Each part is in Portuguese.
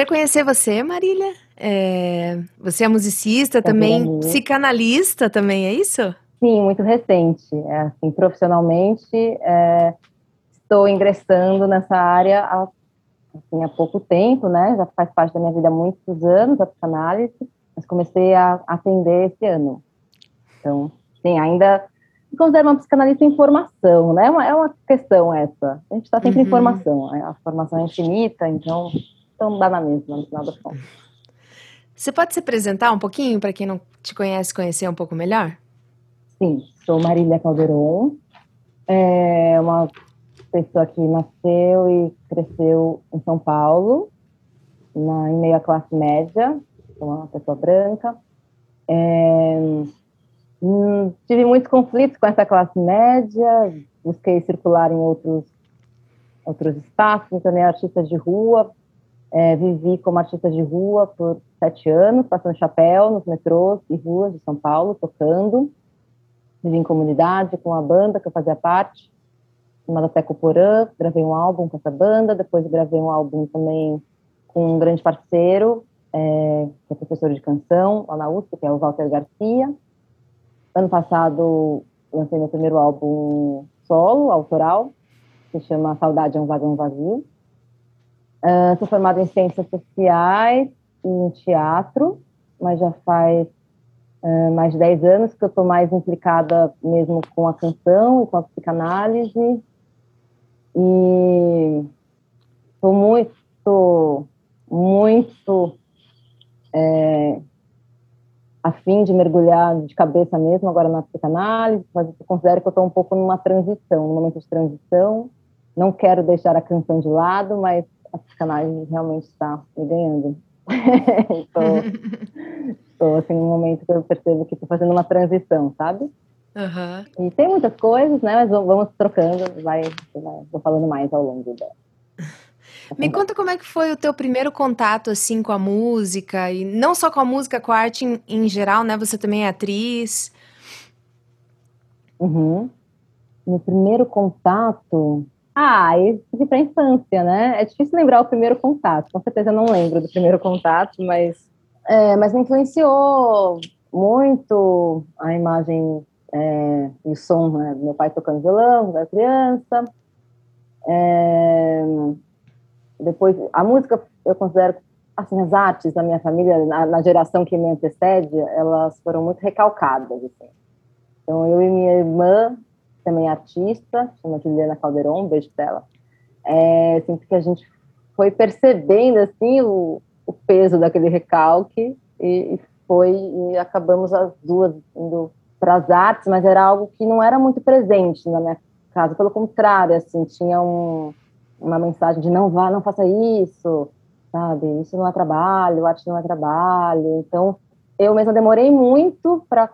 É prazer conhecer você, Marília. É, você é musicista também, psicanalista também, é isso? Sim, muito recente. É, assim, profissionalmente, é, estou ingressando nessa área há, assim, há pouco tempo, né? Já faz parte da minha vida há muitos anos, a psicanálise, mas comecei a atender esse ano. Então, sim, ainda me considero uma psicanalista em formação, né? É uma, é uma questão essa. A gente está sempre uhum. em formação, a formação é infinita, então, então dá na mesma, no final das contas. Você pode se apresentar um pouquinho para quem não te conhece, conhecer um pouco melhor? Sim, sou Marília Calderon, é uma pessoa que nasceu e cresceu em São Paulo, na, em meio à classe média, sou uma pessoa branca. É, hum, tive muitos conflitos com essa classe média, busquei circular em outros, outros espaços, me tornei artista de rua, é, vivi como artista de rua por sete anos, passando chapéu nos metrôs e ruas de São Paulo, tocando. Vivi em comunidade com a banda que eu fazia parte, chamada Teco Porã. Gravei um álbum com essa banda, depois gravei um álbum também com um grande parceiro, é, que é professor de canção lá na USP, que é o Walter Garcia. Ano passado lancei meu primeiro álbum solo, autoral, que chama Saudade é um Vagão Vazio. Uh, sou formada em Ciências Sociais e em Teatro, mas já faz uh, mais de 10 anos que eu estou mais implicada mesmo com a canção e com a psicanálise. E estou muito, muito é, afim de mergulhar de cabeça mesmo agora na psicanálise, mas eu considero que eu estou um pouco numa transição, num momento de transição. Não quero deixar a canção de lado, mas a psicanálise realmente está me ganhando. Estou assim num momento que eu percebo que estou fazendo uma transição, sabe? Uhum. E tem muitas coisas, né? Mas vamos trocando, vai, vai vou falando mais ao longo da. Me conta como é que foi o teu primeiro contato assim com a música e não só com a música, com a arte em, em geral, né? Você também é atriz. Uhum. Meu primeiro contato, ah, isso para a infância, né? É difícil lembrar o primeiro contato. Com certeza eu não lembro do primeiro contato, mas, é, mas me influenciou muito a imagem é, e o som né? meu pai tocando violão da criança. É, depois, a música, eu considero, assim, as artes da minha família, na, na geração que me antecede, elas foram muito recalcadas, assim. Então, eu e minha irmã também artista, chama Juliana Calderon, um beijo dela. É, sempre que a gente foi percebendo assim o, o peso daquele recalque e, e foi e acabamos as duas indo para as artes, mas era algo que não era muito presente na minha casa, pelo contrário, assim, tinha um, uma mensagem de não vá, não faça isso, sabe? Isso não é trabalho, arte não é trabalho. Então, eu mesma demorei muito para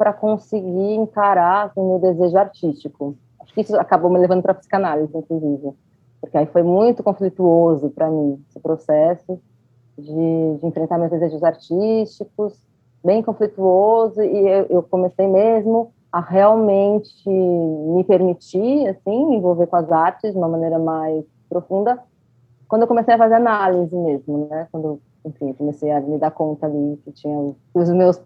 para conseguir encarar assim, meu desejo artístico. Acho que isso acabou me levando para psicanálise, inclusive, porque aí foi muito conflituoso para mim esse processo de, de, enfrentar meus desejos artísticos, bem conflituoso, e eu, eu, comecei mesmo a realmente me permitir, assim, me envolver com as artes de uma maneira mais profunda, quando eu comecei a fazer análise mesmo, né? Quando, enfim, comecei a me dar conta ali que tinha os meus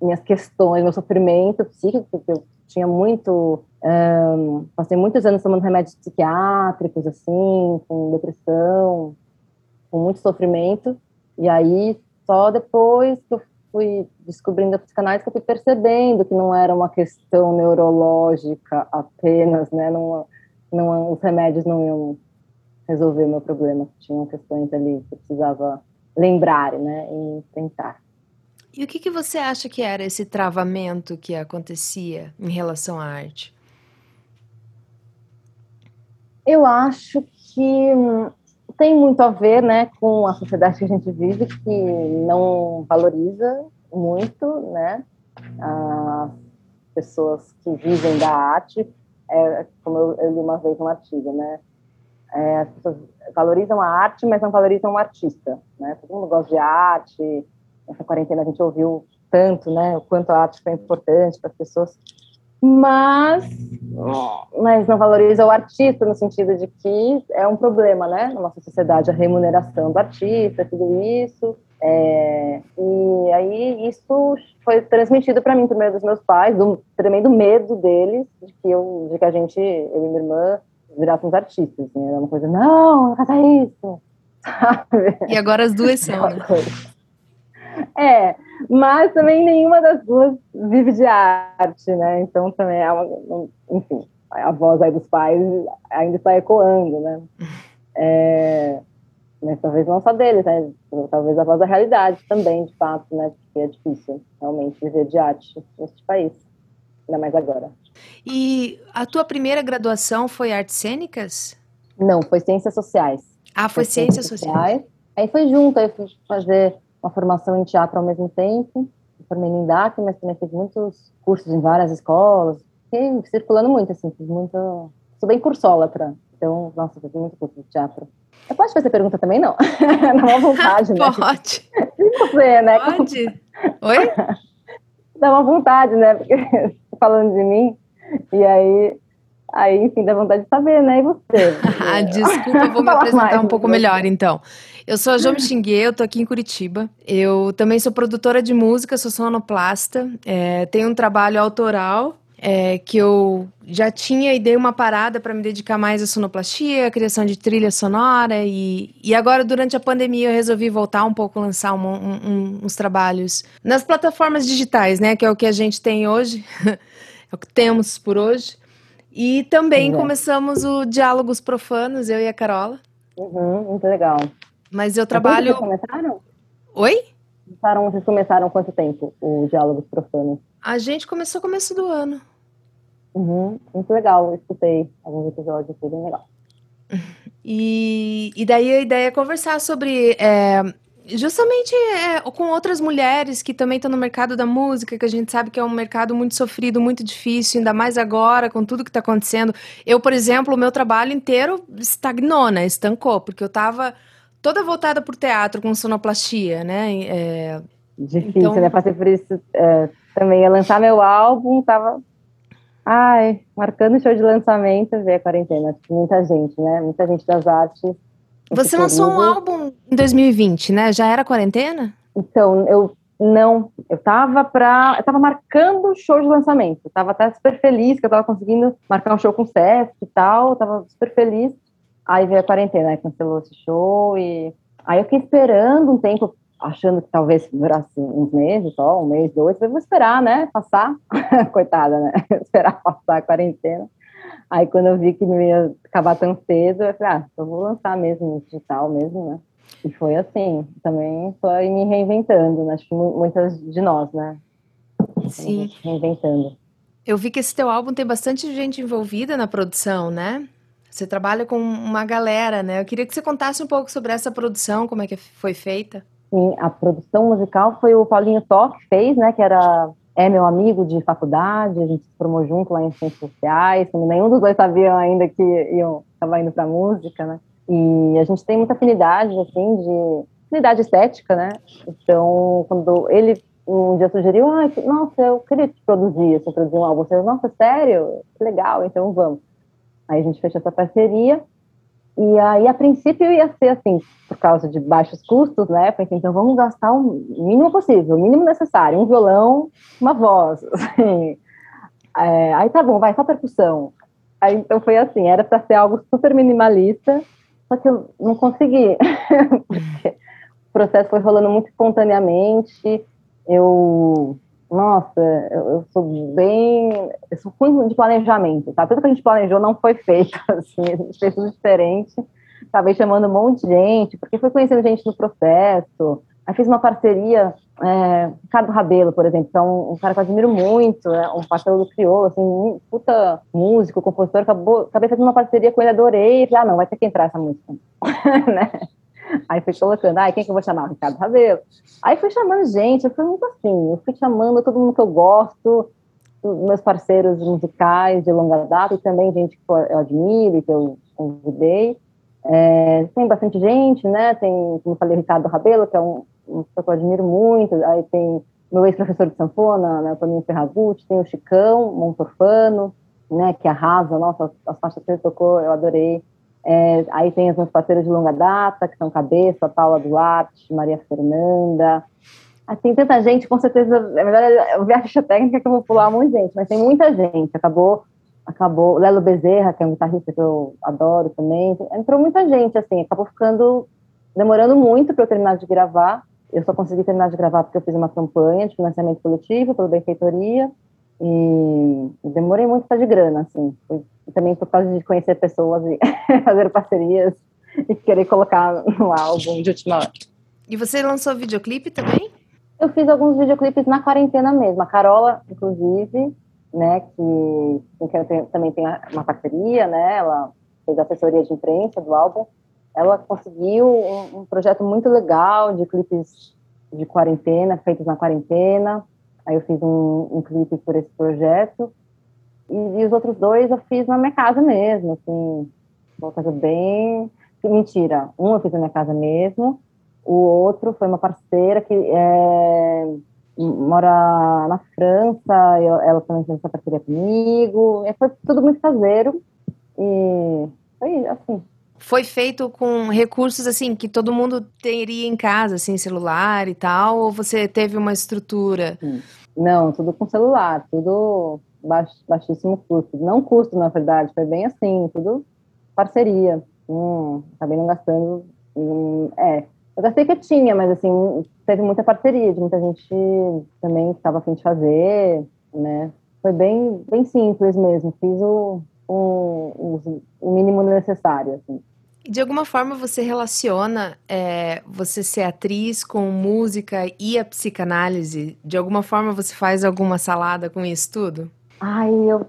minhas questões, meu sofrimento psíquico, porque eu tinha muito, um, passei muitos anos tomando remédios psiquiátricos, assim, com depressão, com muito sofrimento, e aí só depois que eu fui descobrindo a psicanálise que eu fui percebendo que não era uma questão neurológica apenas, né, não, não, os remédios não iam resolver o meu problema, tinham questões ali que eu precisava lembrar, né, e tentar. E o que, que você acha que era esse travamento que acontecia em relação à arte? Eu acho que tem muito a ver né, com a sociedade que a gente vive, que não valoriza muito né, as pessoas que vivem da arte. É, como eu, eu li uma vez um artigo, né? É, as pessoas valorizam a arte, mas não valorizam o artista. Né? Todo mundo gosta de arte, nessa quarentena a gente ouviu tanto, né, o quanto a arte foi importante para as pessoas, mas, mas não valoriza o artista no sentido de que é um problema, né, na nossa sociedade, a remuneração do artista, tudo isso. É, e aí isso foi transmitido para mim por meio dos meus pais, do tremendo medo deles de que eu, de que a gente, eu e minha irmã, virássemos artistas. Né? Era uma coisa, não, não faça isso, sabe? E agora as duas são, né? É, mas também nenhuma das duas vive de arte, né? Então também é uma, enfim, a voz aí dos pais ainda está ecoando, né? É, mas talvez não só deles, né? Talvez a voz da realidade também, de fato, né? Porque é difícil realmente viver de arte neste país, ainda mais agora. E a tua primeira graduação foi artes cênicas? Não, foi ciências sociais. Ah, foi, foi ciências, ciências sociais. sociais. Aí foi junto, aí fui fazer uma formação em teatro ao mesmo tempo. formei no INDAC, mas também fiz muitos cursos em várias escolas. Fiquei circulando muito, assim, fiz muito... Sou bem cursólatra, então, nossa, fiz muito curso de teatro. Eu posso fazer pergunta também, não? Dá uma vontade, né? Pode. Você, né? Pode. Oi? Dá uma vontade, né? Porque falando de mim, e aí Aí, enfim, dá vontade de saber, né? E você? ah, desculpa, eu vou me apresentar mais, um pouco melhor, então. Eu sou a Jo Mixingue, eu tô aqui em Curitiba. Eu também sou produtora de música, sou sonoplasta. É, tenho um trabalho autoral é, que eu já tinha e dei uma parada para me dedicar mais à sonoplastia, à criação de trilha sonora. E, e agora, durante a pandemia, eu resolvi voltar um pouco, lançar um, um, uns trabalhos nas plataformas digitais, né? Que é o que a gente tem hoje, é o que temos por hoje. E também é. começamos o Diálogos Profanos, eu e a Carola. Uhum, muito legal. Mas eu trabalho. Vocês começaram? Oi? Começaram, vocês começaram quanto tempo o Diálogos Profanos? A gente começou começo do ano. Uhum, muito legal, eu escutei alguns episódios, foi bem legal. E, e daí a ideia é conversar sobre é, Justamente é, com outras mulheres que também estão no mercado da música, que a gente sabe que é um mercado muito sofrido, muito difícil, ainda mais agora, com tudo que está acontecendo. Eu, por exemplo, o meu trabalho inteiro estagnou, né? Estancou, porque eu estava toda voltada por teatro, com sonoplastia, né? É... Difícil, então... né? Passei por isso é, também. Ia lançar meu álbum, tava. Ai, marcando show de lançamento, ver a quarentena. Muita gente, né? Muita gente das artes você lançou um álbum em 2020, né? Já era quarentena? Então, eu não, eu tava pra. Eu tava marcando o show de lançamento. Eu tava até super feliz que eu tava conseguindo marcar um show com o Sesc e tal. Eu tava super feliz. Aí veio a quarentena, aí cancelou esse show e. Aí eu fiquei esperando um tempo, achando que talvez durasse uns meses só, um mês, dois. Eu vou esperar, né? Passar. Coitada, né? esperar passar a quarentena. Aí quando eu vi que não ia acabar tão cedo, eu falei, ah, eu vou lançar mesmo no digital mesmo, né? E foi assim, também estou aí me reinventando, né? Acho que muitas de nós, né? Sim. Reinventando. Eu vi que esse teu álbum tem bastante gente envolvida na produção, né? Você trabalha com uma galera, né? Eu queria que você contasse um pouco sobre essa produção, como é que foi feita. Sim, a produção musical foi o Paulinho Tó que fez, né? Que era é meu amigo de faculdade, a gente se formou junto lá em Ciências Sociais, nenhum dos dois sabia ainda que iam acabar indo para música, né? E a gente tem muita afinidade, assim, de afinidade estética, né? Então, quando ele um dia sugeriu, ah, nossa, eu queria te produzir, assim, produzir um álbum. Você, nossa, sério? Que legal, então vamos. Aí a gente fechou essa parceria e aí, a princípio, ia ser assim, por causa de baixos custos, né? Pensei, então vamos gastar o mínimo possível, o mínimo necessário, um violão, uma voz. Assim. É, aí tá bom, vai, só percussão. Aí então foi assim, era para ser algo super minimalista, só que eu não consegui, porque o processo foi rolando muito espontaneamente. Eu nossa, eu, sou bem. Eu sou ruim de planejamento, tá? Tudo que a gente planejou não foi feito, assim, a gente fez tudo diferente. Acabei chamando um monte de gente, porque fui conhecendo gente no processo. Aí fiz uma parceria, é, Ricardo Rabelo, por exemplo, que é um, um, cara que eu admiro muito, é um parceiro do crioulo, assim, um puta músico, compositor, acabou, acabei fazendo uma parceria com ele, adorei, falei, ah, não, vai ter que entrar essa música, né? Aí fui colocando, ah, quem que eu vou chamar? Ricardo Ravelo. Aí fui chamando gente, eu fui muito assim, eu fui chamando todo mundo que eu gosto, meus parceiros musicais de longa data e também gente que eu admiro e que eu convidei. É, tem bastante gente, né? Tem, como eu falei, Ricardo Rabelo, que é um, um que eu admiro muito. Aí tem meu ex-professor de sanfona, né, o Toninho Ferragutti, tem o Chicão Montorfano, né, que arrasa, nossa, as faixas que ele tocou, eu adorei. É, aí tem os meus parceiros de longa data, que são Cabeça, Paula Duarte, Maria Fernanda. Assim, tanta gente, com certeza, é melhor ver a ficha técnica que eu vou pular um monte de gente, mas tem muita gente. Acabou, acabou, Lelo Bezerra, que é um guitarrista que eu adoro também. Entrou muita gente, assim, acabou ficando, demorando muito para eu terminar de gravar. Eu só consegui terminar de gravar porque eu fiz uma campanha de financiamento coletivo pela benfeitoria e demorei muito para de grana, assim. Foi também por causa de conhecer pessoas e fazer parcerias e querer colocar no álbum de última hora. E você lançou videoclipe também? Eu fiz alguns videoclipes na quarentena mesmo. A Carola, inclusive, né, que, tenho, também tem uma parceria, né, ela fez a assessoria de imprensa do álbum. Ela conseguiu um, um projeto muito legal de clipes de quarentena, feitos na quarentena. Aí eu fiz um, um clipe por esse projeto. E, e, os outros dois eu fiz na minha casa mesmo, assim, uma coisa bem. Mentira, um eu fiz na minha casa mesmo, o outro foi uma parceira que é, mora na França, eu, ela também fez essa parceria comigo, foi tudo muito caseiro, e foi assim. Foi feito com recursos assim que todo mundo teria em casa, assim, celular e tal, ou você teve uma estrutura? Não, tudo com celular, tudo baix, baixíssimo custo. Não custo, na verdade, foi bem assim, tudo parceria. Hum, acabei não gastando. Hum, é, eu gastei que eu tinha, mas assim, teve muita parceria de muita gente também que estava afim de fazer, né? Foi bem, bem simples mesmo. Fiz o, um, o mínimo necessário, assim. De alguma forma você relaciona é, você ser atriz com música e a psicanálise? De alguma forma você faz alguma salada com isso tudo? Ai, eu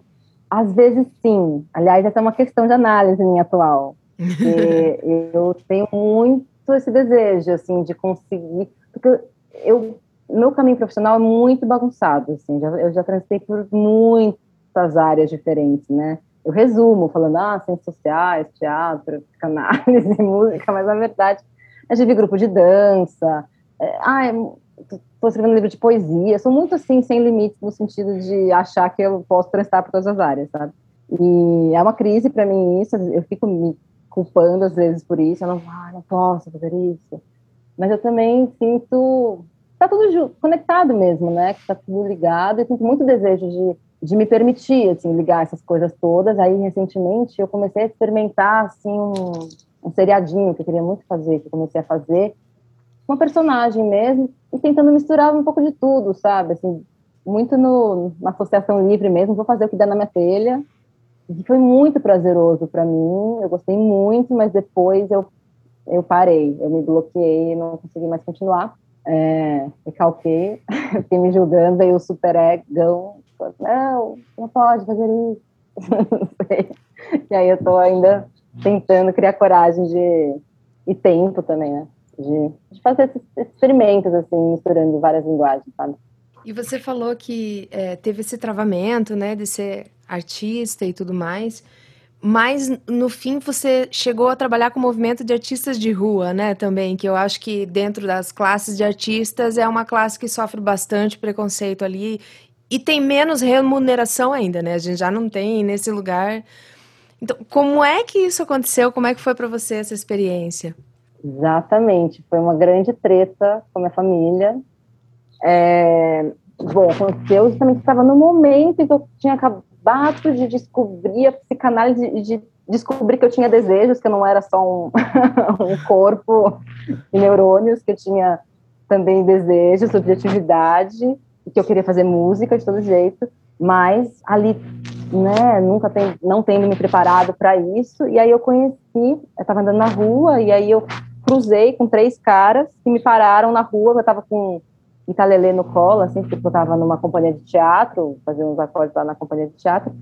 às vezes sim. Aliás, essa é uma questão de análise minha atual. eu tenho muito esse desejo, assim, de conseguir. Porque eu, meu caminho profissional é muito bagunçado, assim. Já, eu já transitei por muitas áreas diferentes, né? Eu resumo falando, ah, ciências sociais, teatro, psicanálise, música, mas na verdade eu tive grupo de dança. É, ah, estou escrevendo um livro de poesia, sou muito assim, sem limites, no sentido de achar que eu posso prestar por todas as áreas, sabe? E é uma crise para mim isso, eu fico me culpando às vezes por isso, eu não, ah, não posso fazer isso. Mas eu também sinto, tá tudo conectado mesmo, né? Que tá tudo ligado, e sinto muito desejo de, de me permitir, assim, ligar essas coisas todas. Aí, recentemente, eu comecei a experimentar, assim, um, um seriadinho que eu queria muito fazer, que eu comecei a fazer, uma personagem mesmo, e tentando misturar um pouco de tudo, sabe? Assim, muito no, na associação livre mesmo, vou fazer o que der na minha telha. E foi muito prazeroso para mim, eu gostei muito, mas depois eu, eu parei, eu me bloqueei, não consegui mais continuar. É, recalquei, fiquei me julgando, aí o super egão, não, não pode fazer isso. E aí eu tô ainda tentando criar coragem de e tempo também, né? de, de fazer esses experimentos, assim, misturando várias linguagens, sabe? E você falou que é, teve esse travamento, né, de ser artista e tudo mais, mas no fim você chegou a trabalhar com o movimento de artistas de rua, né, também, que eu acho que dentro das classes de artistas é uma classe que sofre bastante preconceito ali e tem menos remuneração ainda, né? A gente já não tem nesse lugar. Então, como é que isso aconteceu? Como é que foi para você essa experiência? Exatamente, foi uma grande treta com a minha família. É, bom, aconteceu justamente estava no momento que eu tinha acabado de descobrir a psicanálise de descobrir que eu tinha desejos, que eu não era só um, um corpo e neurônios, que eu tinha também desejos, subjetividade, que eu queria fazer música de todo jeito, mas ali, né, nunca tem, não tendo me preparado para isso, e aí eu conheci, eu estava andando na rua, e aí eu cruzei com três caras que me pararam na rua, eu estava com Italelê no colo, assim, porque eu estava numa companhia de teatro, fazendo uns acordes lá na companhia de teatro.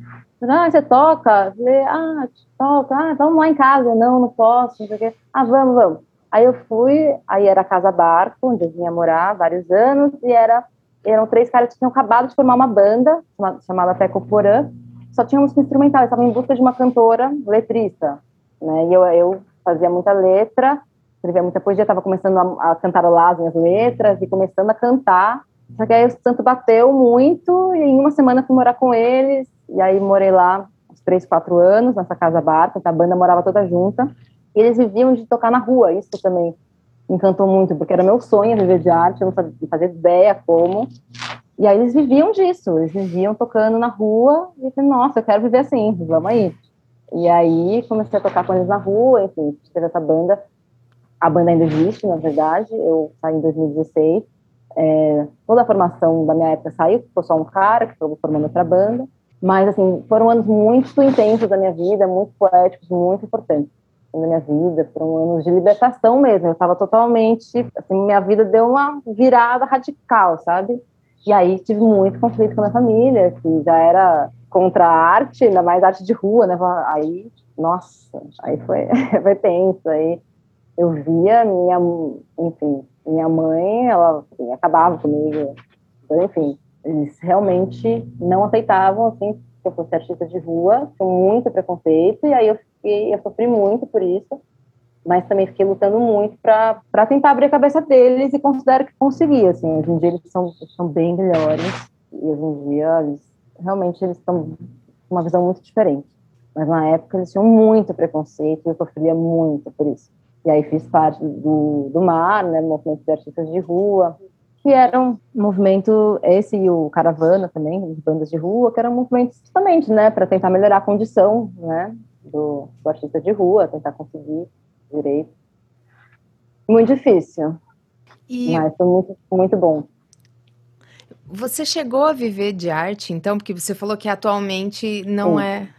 Ah, você toca? Falei, ah, toca, ah, vamos lá em casa. Não, não posso, não sei o quê. Ah, vamos, vamos. Aí eu fui, aí era a Casa Barco, onde eu vinha morar vários anos, e era, eram três caras que tinham acabado de formar uma banda, chamada Teco Porã, só tinha música instrumental, eu estava em busca de uma cantora letrista, né, e eu, eu fazia muita letra, escrevia muita poesia, estava começando a, a cantarolar as minhas letras e começando a cantar Só que aí o santo bateu muito e em uma semana fui morar com eles. E aí morei lá uns três, quatro anos nessa casa barca. A banda morava toda junta. E eles viviam de tocar na rua. Isso também encantou muito, porque era meu sonho viver de arte. Eu não fazia ideia como. E aí eles viviam disso. Eles viviam tocando na rua. E eu nossa, eu quero viver assim. Vamos aí. E aí comecei a tocar com eles na rua. Enfim, teve essa banda. A banda ainda existe, na verdade. Eu saí em 2016 é, toda a formação da minha época saiu, ficou só um cara que acabou formando outra banda. Mas, assim, foram anos muito intensos da minha vida, muito poéticos, muito importantes da minha vida. Foram anos de libertação mesmo. Eu estava totalmente. Assim, minha vida deu uma virada radical, sabe? E aí tive muito conflito com a minha família, que já era contra a arte, ainda mais arte de rua, né? Aí, nossa, aí foi, foi tenso. Aí eu via minha, enfim, minha mãe, ela assim, acabava comigo. Então, enfim, eles realmente não aceitavam, assim, que eu fosse artista de rua, tinha muito preconceito, e aí eu, eu sofri muito por isso, mas também fiquei lutando muito para tentar abrir a cabeça deles e considero que consegui, assim, hoje em dia eles são, são bem melhores, e hoje em dia eles, realmente eles estão com uma visão muito diferente. Mas na época eles tinham muito preconceito e eu sofria muito por isso. E aí fiz parte do, do MAR, né, movimento de artistas de rua, que era um movimento, esse e o Caravana também, as bandas de rua, que eram movimentos justamente, né, para tentar melhorar a condição, né, do, do artista de rua, tentar conseguir direito. Muito difícil, e... mas foi muito, muito bom. Você chegou a viver de arte, então? Porque você falou que atualmente não Sim. é.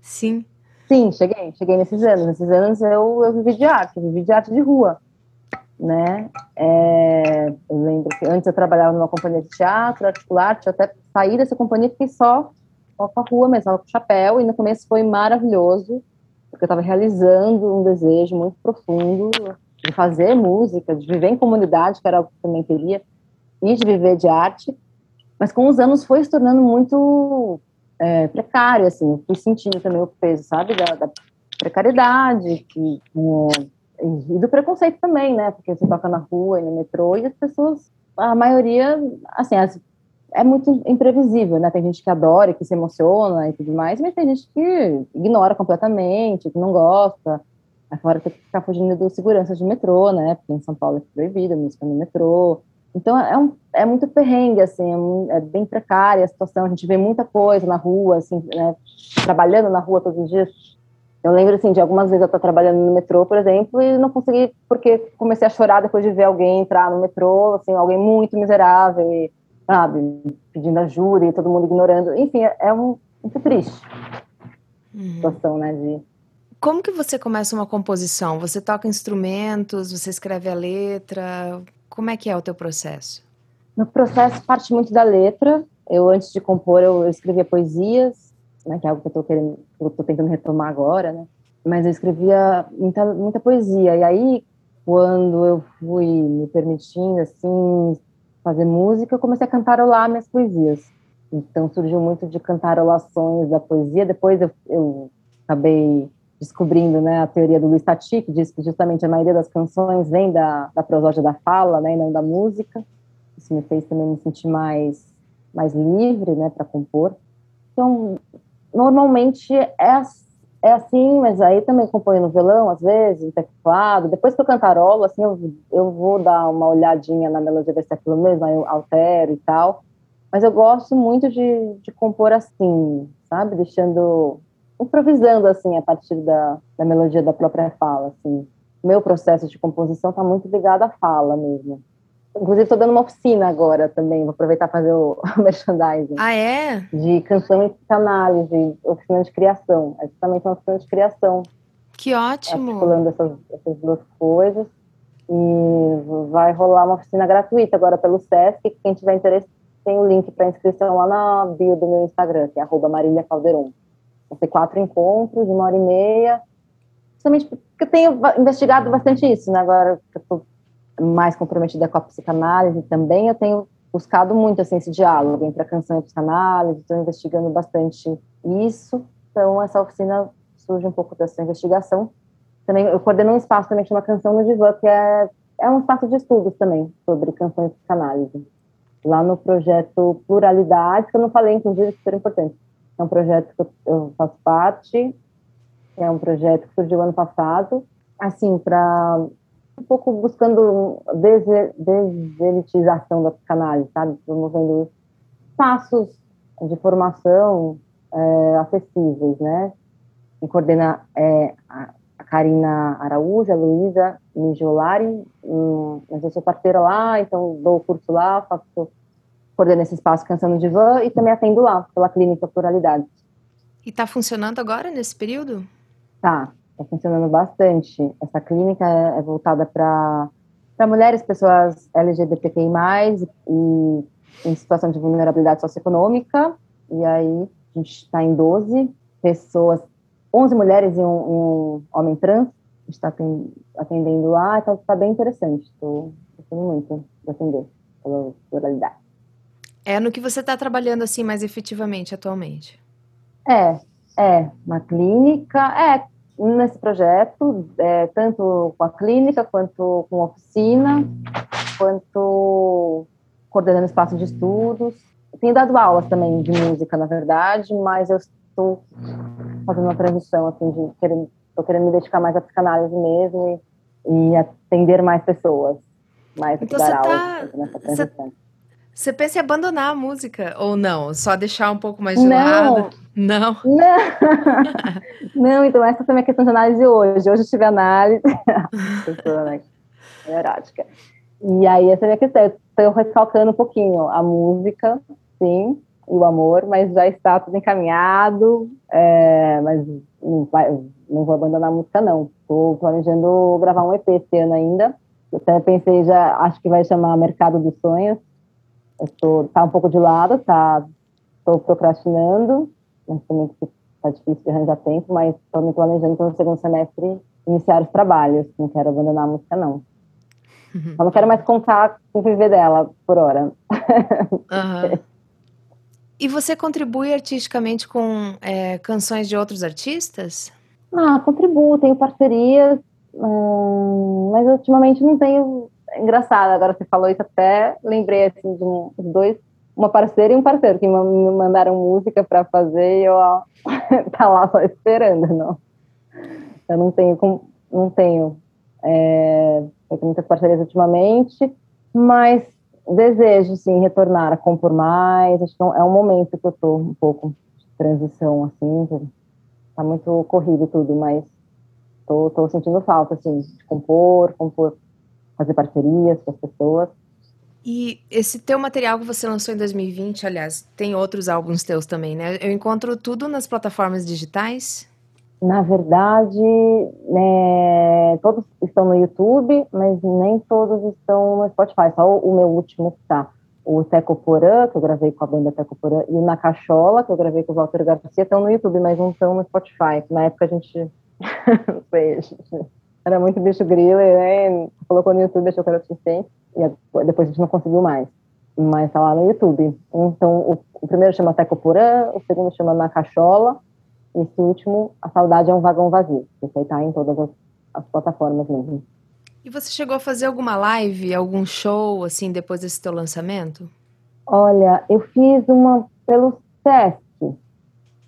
Sim. Sim, cheguei, cheguei nesses anos. Nesses anos eu, eu vivi de arte, vivi de arte de rua, né? É, eu lembro que antes eu trabalhava numa companhia de teatro, articular, eu até saí dessa companhia e fiquei só, com a rua mesmo, só com chapéu, e no começo foi maravilhoso, porque eu estava realizando um desejo muito profundo de fazer música, de viver em comunidade, que era algo que eu também queria, e de viver de arte, mas com os anos foi se tornando muito é, precária, assim, fui sentindo também o peso, sabe, da, da precariedade que, é, e do preconceito também, né, porque você toca na rua e no metrô e as pessoas, a maioria, assim, as, é muito imprevisível, né, tem gente que adora, que se emociona e tudo mais, mas tem gente que ignora completamente, que não gosta, Agora tem que ficar fugindo do segurança de metrô, né? Porque em São Paulo é proibido música no metrô. Então é, um, é muito perrengue, assim, é, é, bem precária a situação. A gente vê muita coisa na rua, assim, né, trabalhando na rua todos os dias. Eu lembro, assim, de algumas vezes eu estou trabalhando no metrô, por exemplo, e não consegui, porque comecei a chorar depois de ver alguém entrar no metrô, assim, alguém muito miserável, e, sabe, pedindo ajuda e todo mundo ignorando. Enfim, é, é um, muito triste uhum. situação, né, de... Como que você começa uma composição? Você toca instrumentos, você escreve a letra? Como é que é o teu processo? Meu processo parte muito da letra. Eu, antes de compor, eu, escrevia poesias, né, que é algo que eu estou querendo, eu tô tentando retomar agora, né? Mas eu escrevia muita, muita poesia. E aí, quando eu fui me permitindo, assim, fazer música, eu comecei a cantarolar minhas poesias. Então, surgiu muito de cantarolações da poesia. Depois eu, eu acabei descobrindo né, a teoria do Luiz Tati, que diz que justamente a maioria das canções vem da, da prosódia da fala, né, e não da música. Isso me fez também me sentir mais, mais livre né, para compor. Então, normalmente é, é assim, mas aí também componho no violão, às vezes, no teclado. Depois que eu cantarolo, assim, eu, eu vou dar uma olhadinha na melodia, ver se é aquilo mesmo, aí eu altero e tal. Mas eu gosto muito de, de compor assim, sabe? Deixando improvisando assim a partir da, da melodia da própria fala assim meu processo de composição está muito ligado à fala mesmo inclusive estou dando uma oficina agora também vou aproveitar fazer o, o merchandising. Ah é? De canção e psicanálise oficina de criação. É justamente uma oficina de criação. Que ótimo. Articulando essas, essas duas coisas. E vai rolar uma oficina gratuita agora pelo Sesc. Quem tiver interesse tem o link para inscrição lá na bio do meu Instagram que é arroba Marília Calderon. Vão ser quatro encontros de uma hora e meia, justamente porque eu tenho investigado bastante isso, né? Agora que eu estou mais comprometida com a psicanálise também, eu tenho buscado muito assim, esse diálogo entre a canção e a psicanálise, estou investigando bastante isso. Então, essa oficina surge um pouco dessa investigação. Também eu coordeno um espaço também que chama Canção no Divã, que é é um espaço de estudos também sobre canções de psicanálise. Lá no projeto Pluralidade, que eu não falei, inclusive, super importante. É um projeto que eu faço parte, é um projeto que surgiu ano passado, assim, para um pouco buscando deselitização da psicanálise, sabe? Promovendo espaços de formação é, acessíveis, né? E coordena é, a, Karina Araújo, a Luísa Mijolari, hum, mas eu sou parceira lá, então dou o curso lá, faço, coordeno esse espaço Cansando de Van e também atendo lá, pela Clínica Pluralidade. E está funcionando agora, nesse período? Tá, está funcionando bastante. Essa clínica é, é voltada para mulheres, pessoas LGBTQI+, e em situação de vulnerabilidade socioeconômica, e aí a gente está em 12 pessoas, 11 mulheres e um, um homem trans, a gente está atendendo lá, então está bem interessante, estou gostando muito de atender pela pluralidade. É no que você está trabalhando assim mais efetivamente atualmente? É, é, na clínica, é, nesse projeto, é, tanto com a clínica, quanto com a oficina, quanto coordenando espaço de estudos. Tenho dado aulas também de música, na verdade, mas eu estou fazendo uma transição, assim, de querer, estou querendo me dedicar mais à psicanálise mesmo e, e atender mais pessoas, mais então tá, nessa transição. Você pensa em abandonar a música ou não? Só deixar um pouco mais de não. lado? Não. Não. não, então essa foi a minha questão de análise hoje. Hoje eu tive análise. Erótica. E aí essa é a minha questão. Estou recalcando um pouquinho a música, sim, e o amor, mas já está tudo encaminhado. É, mas não, vai, não vou abandonar a música, não. Estou planejando gravar um EP esse ano ainda. Eu até pensei já, acho que vai chamar Mercado dos Sonhos eu tô, tá um pouco de lado, tá, tô procrastinando, mas também tá difícil de arranjar tempo, mas estou me planejando para no segundo semestre iniciar os trabalhos, não quero abandonar a música, não. Uhum. Eu não quero mais contar com viver dela por hora. Uhum. E você contribui artisticamente com é, canções de outros artistas? Ah, contribuo, tenho parcerias, hum, mas ultimamente não tenho engraçado, agora você falou isso até, lembrei assim de um, dois, uma parceira e um parceiro que me mandaram música para fazer e eu ó, tá lá só esperando, não. Eu não tenho, não tenho, é, tenho muitas parcerias ultimamente, mas desejo, sim, retornar a compor mais, acho que é um momento que eu tô um pouco de transição, assim, tá muito corrido tudo, mas tô, tô sentindo falta, assim, de compor, compor fazer parcerias com as pessoas. E esse teu material que você lançou em 2020, aliás, tem outros álbuns teus também, né? Eu encontro tudo nas plataformas digitais? Na verdade, né, todos estão no YouTube, mas nem todos estão no Spotify. Só o, meu último que tá. O Teco Porã, que eu gravei com a banda Teco Porã, e o Na Cachola, que eu gravei com o Walter Garcia, estão no YouTube, mas não estão no Spotify. Na época a gente... não sei, a gente era muito bicho grilo, né, colocou no YouTube, achou que era suficiente, e depois a gente não conseguiu mais. Mas tá lá no YouTube. Então, o, o primeiro chama Tecopurã, o segundo chama Na Cachola, e esse último, A Saudade é um Vagão Vazio. Esse aí tá em todas as, as plataformas mesmo. E você chegou a fazer alguma live, algum show, assim, depois desse teu lançamento? Olha, eu fiz uma pelo SESC.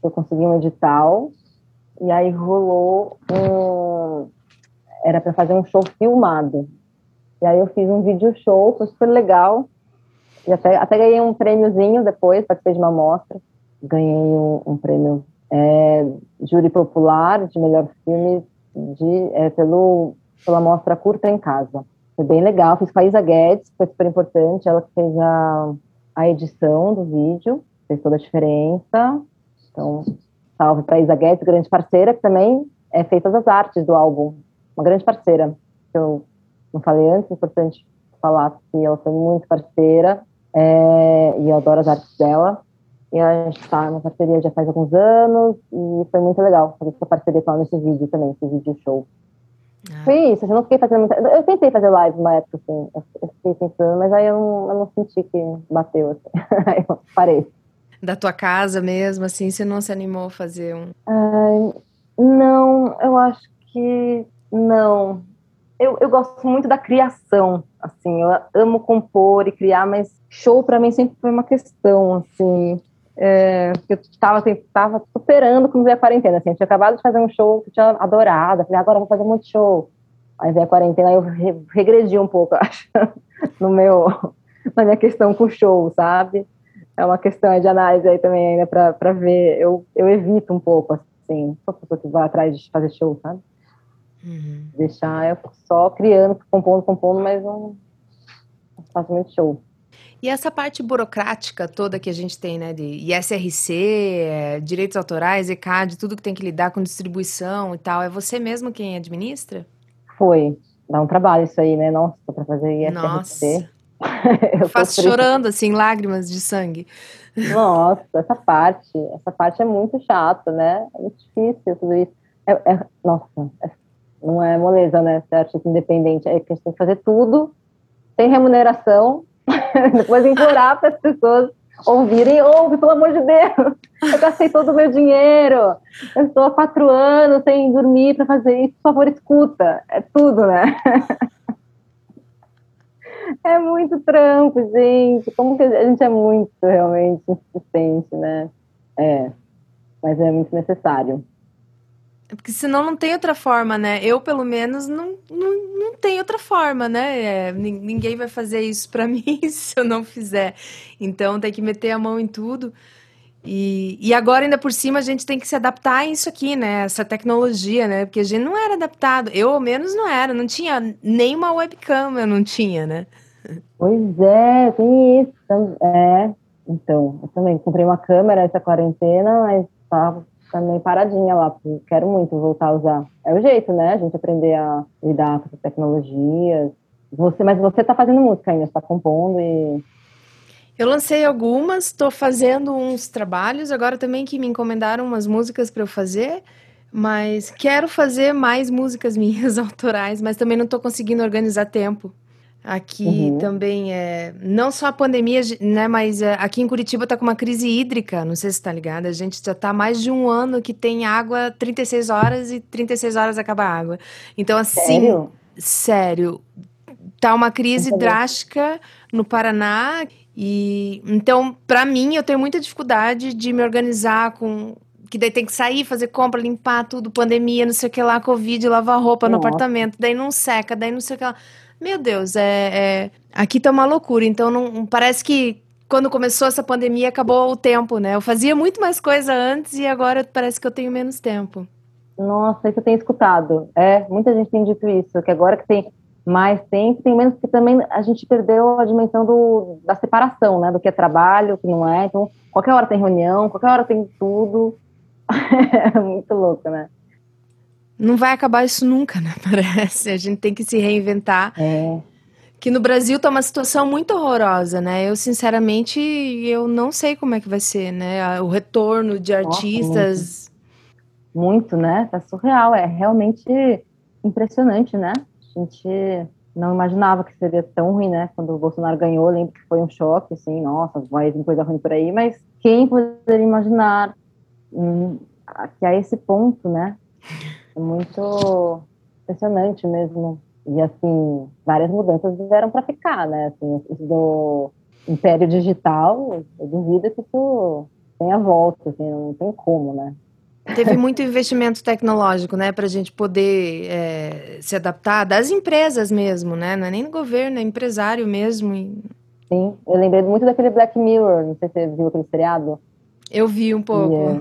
Eu consegui um edital, e aí rolou um, era para fazer um show filmado. E aí eu fiz um vídeo show, foi super legal. E até, até ganhei um prêmiozinho depois, participei de uma mostra. Ganhei um, um prêmio é, júri popular de melhor filme de, é, pelo, pela mostra Curta em Casa. Foi bem legal, fiz com a Isa Guedes, foi super importante, ela que fez a, a edição do vídeo, fez toda a diferença. Então, salve para a Isa Guedes, grande parceira, que também é, fez todas as artes do álbum uma grande parceira, que eu não falei antes, é importante falar que ela foi muito parceira é, e eu adoro as artes dela. E a gente está na parceria já faz alguns anos e foi muito legal fazer essa parceria com ela nesse vídeo também, esse vídeo show. Ah. Foi isso, eu não fiquei fazendo muita... Eu tentei fazer live uma época, assim, eu fiquei pensando, mas aí eu não, eu não senti que bateu, assim. aí eu parei. Da tua casa mesmo, assim, você não se animou a fazer um... não, eu acho que não. eu, eu gosto muito da criação, assim, eu amo compor e criar, mas show para mim sempre foi uma questão, assim, é, eu estava tava superando quando veio a quarentena, assim, eu tinha acabado de fazer um show que eu tinha adorado, falei, agora eu vou fazer muito show, aí veio a quarentena, eu re, regredi um pouco, acho, no meu, na minha questão com show, sabe, é uma questão de análise aí também ainda para ver, eu, eu evito um pouco, assim, sou pessoa que vai atrás de fazer show, sabe, Uhum. Deixar eu só criando, compondo, compondo, mas não, não faço muito show. E essa parte burocrática toda que a gente tem, né, de ISRC, é, direitos autorais, ECAD, tudo que tem que lidar com distribuição e tal, é você mesmo quem administra? Foi. Dá um trabalho isso aí, né? Nossa, para fazer ISRC. Nossa. eu faço chorando, assim, lágrimas de sangue. Nossa, essa parte, essa parte é muito chata, né? É muito difícil tudo isso. É, é, nossa, é não é moleza, né? Ser artista independente. É que a gente tem que fazer tudo sem remuneração, depois implorar para as pessoas ouvirem, ouve, pelo amor de Deus, eu gastei todo o meu dinheiro, eu estou há quatro anos sem dormir para fazer isso, por favor, escuta, é tudo, né? É muito trampo, gente, como que a gente é muito realmente insistente, né? É, mas é muito necessário. Porque senão não tem outra forma, né? Eu, pelo menos, não, não, não tem outra forma, né? É, ninguém vai fazer isso para mim se eu não fizer. Então tem que meter a mão em tudo. E, e agora, ainda por cima, a gente tem que se adaptar a isso aqui, né? Essa tecnologia, né? Porque a gente não era adaptado. Eu, ao menos, não era. Não tinha nem uma webcam, eu não tinha, né? Pois é, tem isso. É. Então, eu também comprei uma câmera essa quarentena, mas também paradinha lá, porque quero muito voltar a usar. É o jeito, né? A gente aprender a lidar com essas tecnologias. Você, mas você está fazendo música ainda, está compondo e. Eu lancei algumas, estou fazendo uns trabalhos, agora também que me encomendaram umas músicas para eu fazer, mas quero fazer mais músicas minhas autorais, mas também não estou conseguindo organizar tempo. Aqui uhum. também é. Não só a pandemia, né? Mas é, aqui em Curitiba tá com uma crise hídrica. Não sei se tá ligado. A gente já tá mais de um ano que tem água 36 horas e 36 horas acaba a água. Então, assim. Sério? Sério. Tá uma crise drástica no Paraná. E então, para mim, eu tenho muita dificuldade de me organizar com que daí tem que sair, fazer compra, limpar tudo, pandemia, não sei o que lá, Covid, lavar roupa Nossa. no apartamento, daí não seca, daí não sei o que lá. Meu Deus, é, é... aqui tá uma loucura. Então não parece que quando começou essa pandemia acabou o tempo, né? Eu fazia muito mais coisa antes e agora parece que eu tenho menos tempo. Nossa, isso eu tenho escutado. É, muita gente tem dito isso, que agora que tem mais tempo, tem menos, porque também a gente perdeu a dimensão do, da separação, né? Do que é trabalho, que não é. Então, qualquer hora tem reunião, qualquer hora tem tudo. é muito louco, né? Não vai acabar isso nunca, né? Parece. A gente tem que se reinventar. É. Que no Brasil tá uma situação muito horrorosa, né? Eu, sinceramente, eu não sei como é que vai ser, né? O retorno de artistas. Nossa, muito. muito, né? Tá surreal. É realmente impressionante, né? A gente não imaginava que seria tão ruim, né? Quando o Bolsonaro ganhou, lembro que foi um choque, assim, nossa, vai vir coisa ruim por aí, mas quem poderia imaginar hum, que a esse ponto, né? Muito impressionante mesmo. E, assim, várias mudanças vieram para ficar, né? Assim, do império digital, eu duvido que isso tenha volta, assim, não tem como, né? Teve muito investimento tecnológico, né, para a gente poder é, se adaptar, das empresas mesmo, né? Não é nem do governo, é empresário mesmo. E... Sim, eu lembrei muito daquele Black Mirror, não sei se você viu aquele seriado. Eu vi um pouco. É,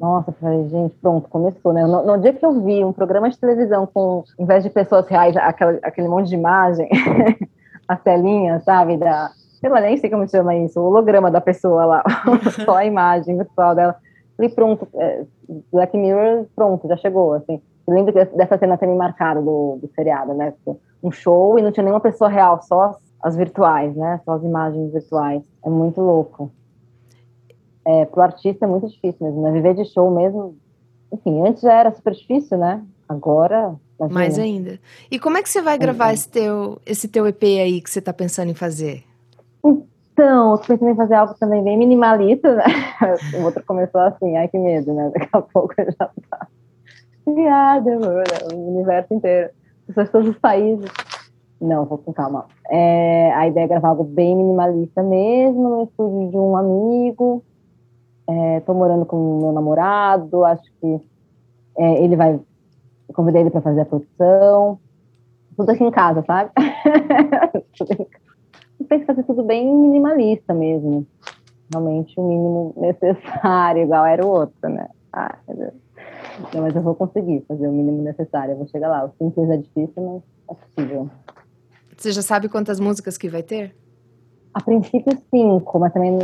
nossa, falei, gente, pronto, começou, né? No, no, dia que eu vi um programa de televisão com, em vez de pessoas reais, aquela, aquele monte de imagem, a telinha, sabe, da, sei lá, nem sei como chama isso, o holograma da pessoa lá, só a imagem virtual dela. Falei, pronto, é, Black Mirror, pronto, já chegou, assim. Eu lembro dessa cena ter me marcado do, do seriado, né? Um show e não tinha nenhuma pessoa real, só as virtuais, né? Só as imagens virtuais. É muito louco é, para o artista é muito difícil mesmo, né? Viver de show mesmo, enfim, antes já era super difícil, né? Agora. Imagina. Mais ainda. E como é que você vai gravar é. esse, teu, esse teu EP aí que você está pensando em fazer? Então, eu tô pensando em fazer algo também bem minimalista, né? O outro começou assim, ai que medo, né? Daqui a pouco já tá. Piada, o universo inteiro. pessoas todos os países. Não, vou com calma. É, a ideia é gravar algo bem minimalista mesmo, no estúdio de um amigo. Estou é, morando com o meu namorado, acho que é, ele vai. Eu convidei ele para fazer a produção. Tudo aqui em casa, sabe? Tem que fazer tudo bem minimalista mesmo. Realmente o mínimo necessário, igual era o outro, né? Ah, não, mas eu vou conseguir fazer o mínimo necessário. Eu vou chegar lá. O simples é difícil, mas é possível. Você já sabe quantas músicas que vai ter? A princípio, cinco, mas também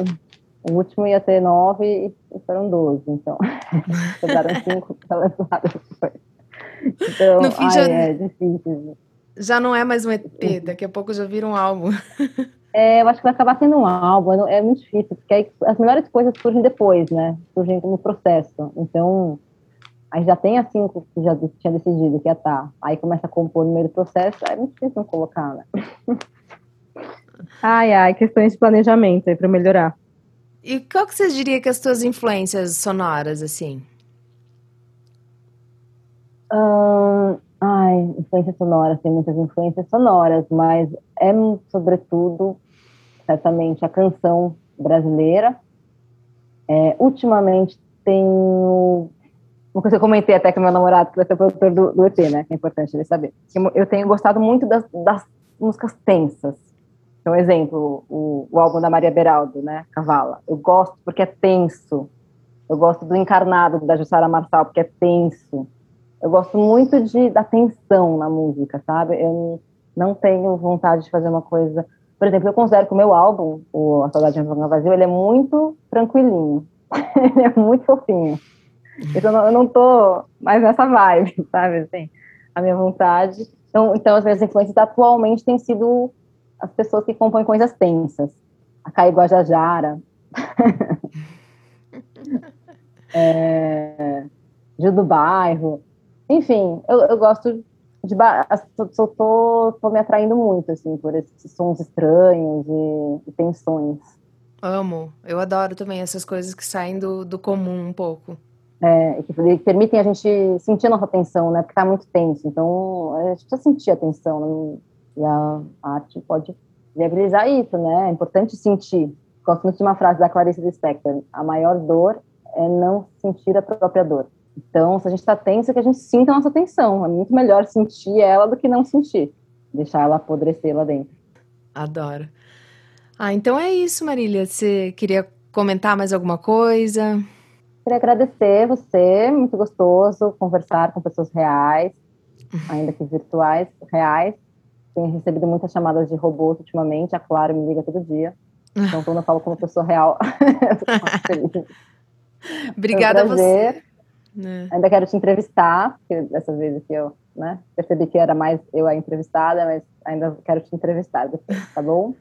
o último ia ter nove e foram doze, então. Sobraram cinco lançadas depois. Então, no fim, ai, já... é difícil. Já não é mais um EP, daqui a pouco já vira um álbum. É, eu acho que vai acabar sendo um álbum, é muito difícil, porque aí as melhores coisas surgem depois, né? Surgem no processo. Então, aí já tem as cinco que já tinha decidido que ia estar. Tá. Aí começa a compor no meio do processo, é muito difícil não colocar, né? ai, ai, questões de planejamento aí para melhorar. E qual que você diria que as suas influências sonoras, assim? Hum, ai, influências sonoras, tem muitas influências sonoras, mas é sobretudo, certamente, a canção brasileira. É, ultimamente tenho uma coisa que eu comentei até com meu namorado, que vai ser produtor do, do EP, né? Que é importante ele saber. Eu tenho gostado muito das, das músicas tensas. Então, exemplo, o, o, álbum da Maria Beraldo, né? Cavala. Eu gosto porque é tenso. Eu gosto do Encarnado, da Jussara Marçal, porque é tenso. Eu gosto muito de, da tensão na música, sabe? Eu não tenho vontade de fazer uma coisa... Por exemplo, eu considero que o meu álbum, o A Saudade de um Vazio, ele é muito tranquilinho. ele é muito fofinho. Então, eu não tô mais nessa vibe, sabe? Assim, a minha vontade. Então, então, as minhas influências atualmente têm sido as pessoas que compõem coisas tensas. A Caio Guajajara. é, Gil do Bairro. Enfim, eu, eu gosto de. Estou tô, tô me atraindo muito, assim, por esses sons estranhos e, e tensões. Amo. Eu adoro também essas coisas que saem do, do comum um pouco é, que permitem a gente sentir a nossa atenção, né? Porque está muito tenso. Então, a gente precisa sentir a atenção. Né? E a arte pode viabilizar isso, né? É importante sentir. Gosto muito de uma frase da Clarice Lispector: a maior dor é não sentir a própria dor. Então, se a gente está tenso, é que a gente sinta a nossa atenção. É muito melhor sentir ela do que não sentir. Deixar ela apodrecer lá dentro. Adoro. Ah, então é isso, Marília. Você queria comentar mais alguma coisa? Queria agradecer você, muito gostoso conversar com pessoas reais, ainda que virtuais, reais. Tenho recebido muitas chamadas de robôs ultimamente, a Claro me liga todo dia. Então, quando eu falo como pessoa real, Obrigada um a você. É. Ainda quero te entrevistar, porque dessa vez aqui eu né, percebi que era mais eu a entrevistada, mas ainda quero te entrevistar depois, tá bom?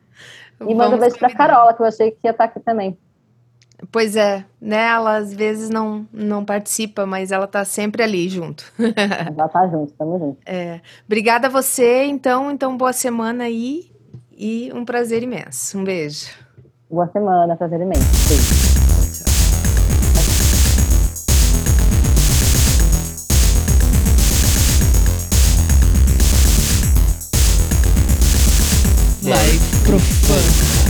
E manda um beijo para Carola, que eu achei que ia estar aqui também. Pois é, né? Ela às vezes não, não participa, mas ela tá sempre ali junto. ela tá junto, tamo junto. É. Obrigada a você, então. Então, boa semana aí e um prazer imenso. Um beijo. Boa semana, prazer imenso. Beijo. Live Profano.